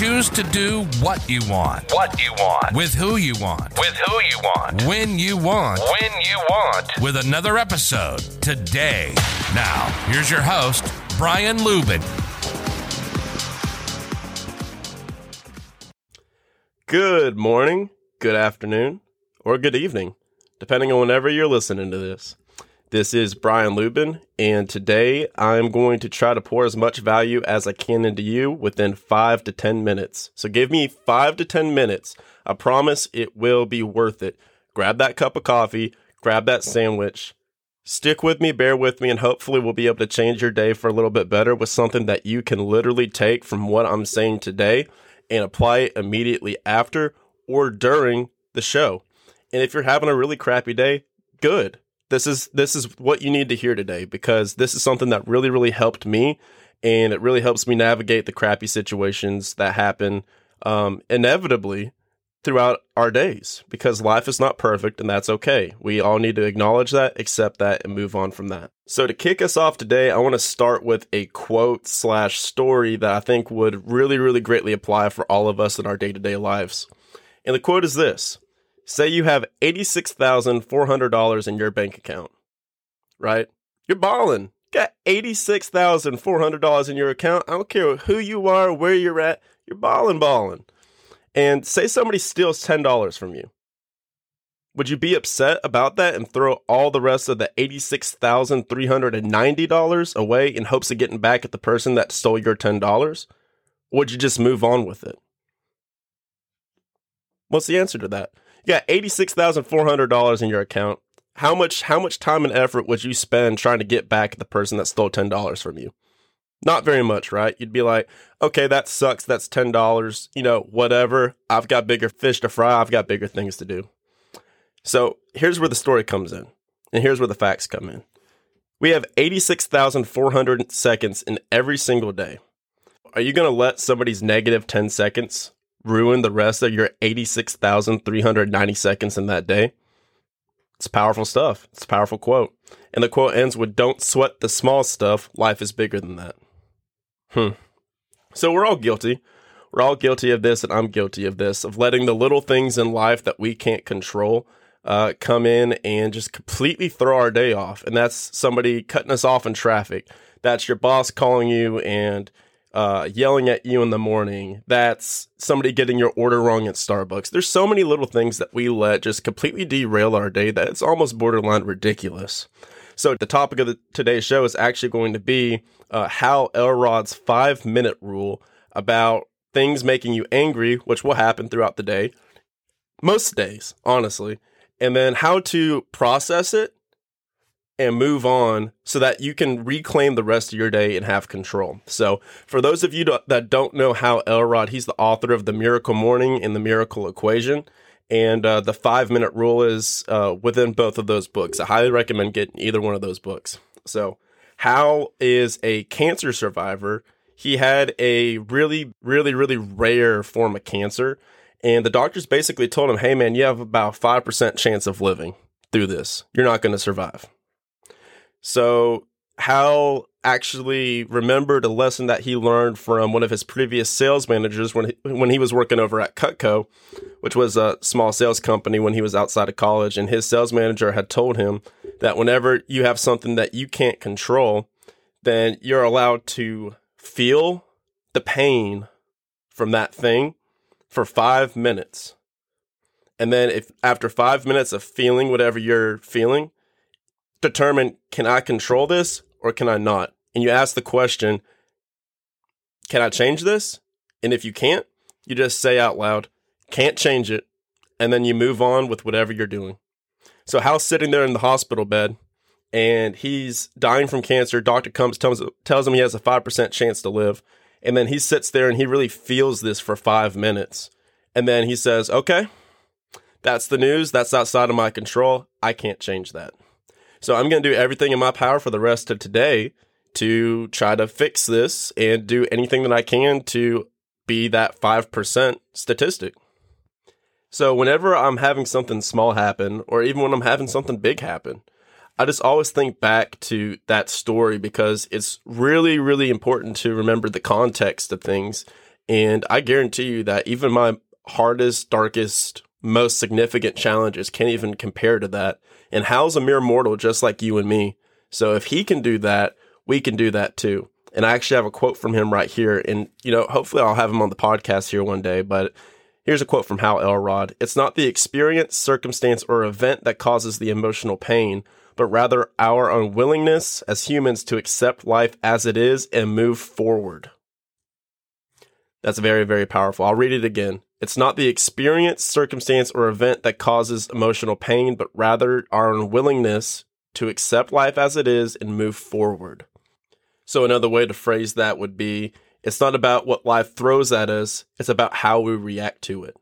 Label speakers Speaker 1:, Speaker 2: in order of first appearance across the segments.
Speaker 1: Choose to do what you want. What you want. With who you want. With who you want. When you want. When you want. With another episode today. Now, here's your host, Brian Luebben.
Speaker 2: Good morning, good afternoon, or good evening, depending on whenever you're listening to this. This is Brian Luebben, and today I'm going to try to pour as much value as I can into you within five to 10 minutes. So give me five to 10 minutes. I promise it will be worth it. Grab that cup of coffee, grab that sandwich, stick with me, bear with me, and hopefully we'll be able to change your day for a little bit better with something that you can literally take from what I'm saying today and apply it immediately after or during the show. And if you're having a really crappy day, good this is this is what you need to hear today because this is something that really really helped me and it really helps me navigate the crappy situations that happen um, inevitably throughout our days because life is not perfect and that's okay. We all need to acknowledge that, accept that, and move on from that. So to kick us off today, I want to start with a quote slash story that I think would really, really greatly apply for all of us in our day to day lives. And the quote is this Say you have $86,400 in your bank account, right? You're balling. Got $86,400 in your account. I don't care who you are, where you're at. You're balling, balling. And say somebody steals $10 from you. Would you be upset about that and throw all the rest of the $86,390 away in hopes of getting back at the person that stole your $10? Or would you just move on with it? What's the answer to that? You got eighty six thousand four hundred dollars in your account. How much how much time and effort would you spend trying to get back the person that stole ten dollars from you? Not very much, right? You'd be like, okay, that sucks. That's ten dollars. You know, whatever. I've got bigger fish to fry. I've got bigger things to do. So here's where the story comes in, and here's where the facts come in. We have 86,400 seconds in every single day. Are you going to let somebody's negative 10 seconds ruin the rest of your 86,390 seconds in that day. It's powerful stuff. It's a powerful quote. And the quote ends with Don't sweat the small stuff. Life is bigger than that. Hmm. So we're all guilty. We're all guilty of this, and I'm guilty of this, of letting the little things in life that we can't control uh, come in and just completely throw our day off. And that's somebody cutting us off in traffic. That's your boss calling you and uh, yelling at you in the morning. That's somebody getting your order wrong at Starbucks. There's so many little things that we let just completely derail our day that it's almost borderline ridiculous. So the topic of the, today's show is actually going to be uh, Hal Elrod's five minute rule about things making you angry, which will happen throughout the day, most days, honestly, and then how to process it and move on so that you can reclaim the rest of your day and have control. So, for those of you that don't know Hal Elrod, he's the author of The Miracle Morning and The Miracle Equation. And uh, the five minute rule is uh, within both of those books. I highly recommend getting either one of those books. So, Hal is a cancer survivor. He had a really, really, really rare form of cancer. And the doctors basically told him, hey, man, you have about 5% chance of living through this. You're not going to survive. So Hal actually remembered a lesson that he learned from one of his previous sales managers when he, when he was working over at Cutco, which was a small sales company when he was outside of college. And his sales manager had told him that whenever you have something that you can't control, then you're allowed to feel the pain from that thing for five minutes. And then if after five minutes of feeling whatever you're feeling, determine can I control this or can I not? And you ask the question, can I change this? And if you can't, you just say out loud, can't change it. And then you move on with whatever you're doing. So Hal's sitting there in the hospital bed and he's dying from cancer. Doctor comes, tells, tells him he has a 5% chance to live. And then he sits there and he really feels this for five minutes. And then he says, okay, that's the news. That's outside of my control. I can't change that. So I'm going to do everything in my power for the rest of today to try to fix this and do anything that I can to be that 5% statistic. So whenever I'm having something small happen, or even when I'm having something big happen, I just always think back to that story because it's really, really important to remember the context of things. And I guarantee you that even my hardest, darkest, most significant challenges can't even compare to that. And Hal's a mere mortal just like you and me. So if he can do that, we can do that too. And I actually have a quote from him right here. And, you know, hopefully I'll have him on the podcast here one day. But here's a quote from Hal Elrod It's not the experience, circumstance, or event that causes the emotional pain, but rather our unwillingness as humans to accept life as it is and move forward. That's very, very powerful. I'll read it again. It's not the experience, circumstance, or event that causes emotional pain, but rather our unwillingness to accept life as it is and move forward. So, another way to phrase that would be it's not about what life throws at us, it's about how we react to it.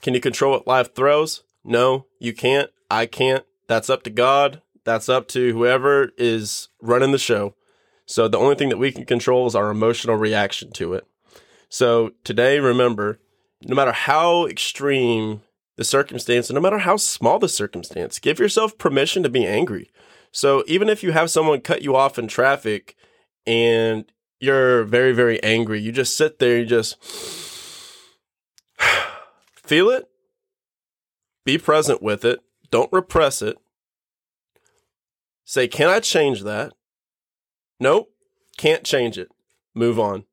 Speaker 2: Can you control what life throws? No, you can't. I can't. That's up to God. That's up to whoever is running the show. So, the only thing that we can control is our emotional reaction to it. So, today, remember no matter how extreme the circumstance, and no matter how small the circumstance, give yourself permission to be angry. So even if you have someone cut you off in traffic and you're very, very angry, you just sit there, you just feel it, be present with it, don't repress it. Say, can I change that? Nope, can't change it. Move on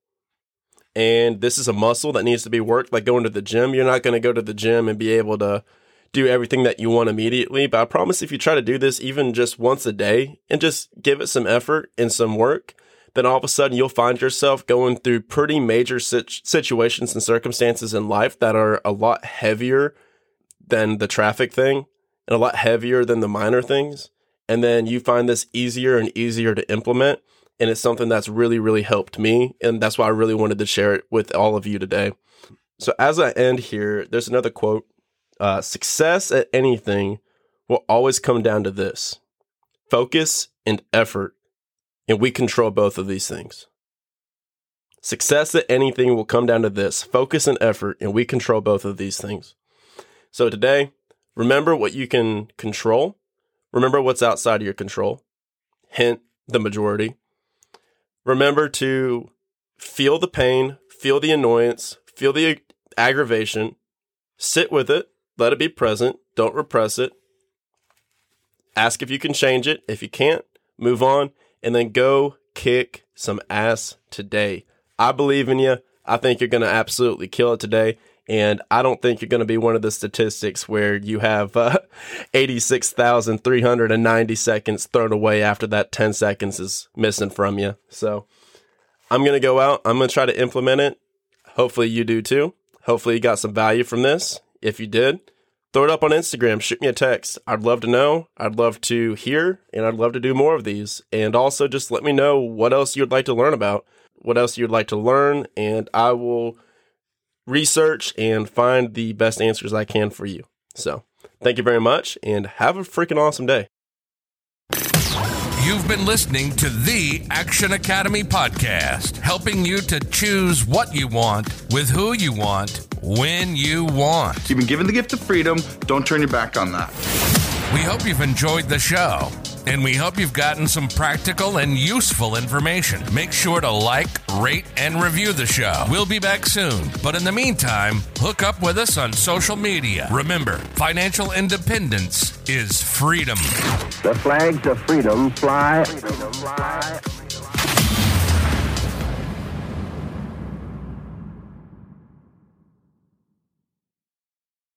Speaker 2: and this is a muscle that needs to be worked. Like going to the gym you're not going to go to the gym and be able to do everything that you want immediately but i promise if you try to do this even just once a day and just give it some effort and some work then all of a sudden you'll find yourself going through pretty major situations and circumstances in life that are a lot heavier than the traffic thing and a lot heavier than the minor things. And then you find this easier and easier to implement and it's something that's really, really helped me. And that's why I really wanted to share it with all of you today. So, as I end here, there's another quote uh, Success at anything will always come down to this focus and effort. And we control both of these things. Success at anything will come down to this focus and effort. And we control both of these things. So, today, remember what you can control, remember what's outside of your control. Hint, the majority remember to feel the pain, feel the annoyance, feel the aggravation, sit with it, let it be present, don't repress it. Ask if you can change it. If you can't, move on and then go kick some ass today. I believe in you. I think you're going to absolutely kill it today. And I don't think you're going to be one of the statistics where you have uh, 86,390 seconds thrown away after that 10 seconds is missing from you. So I'm going to go out. I'm going to try to implement it. Hopefully you do too. Hopefully you got some value from this. If you did, throw it up on Instagram. Shoot me a text. I'd love to know. I'd love to hear, and I'd love to do more of these. And also just let me know what else you'd like to learn about, what else you'd like to learn, and I will research and find the best answers I can for you. So, thank you very much and have a freaking awesome day.
Speaker 1: You've been listening to the Action Academy podcast, helping you to choose what you want, with who you want, when you want.
Speaker 3: You've been given the gift of freedom. Don't turn your back on that.
Speaker 1: We hope you've enjoyed the show and we hope you've gotten some practical and useful information. Make sure to like, rate, and review the show. We'll be back soon, but in the meantime, hook up with us on social media. Remember, financial independence is freedom.
Speaker 4: The flags of freedom fly. Freedom fly.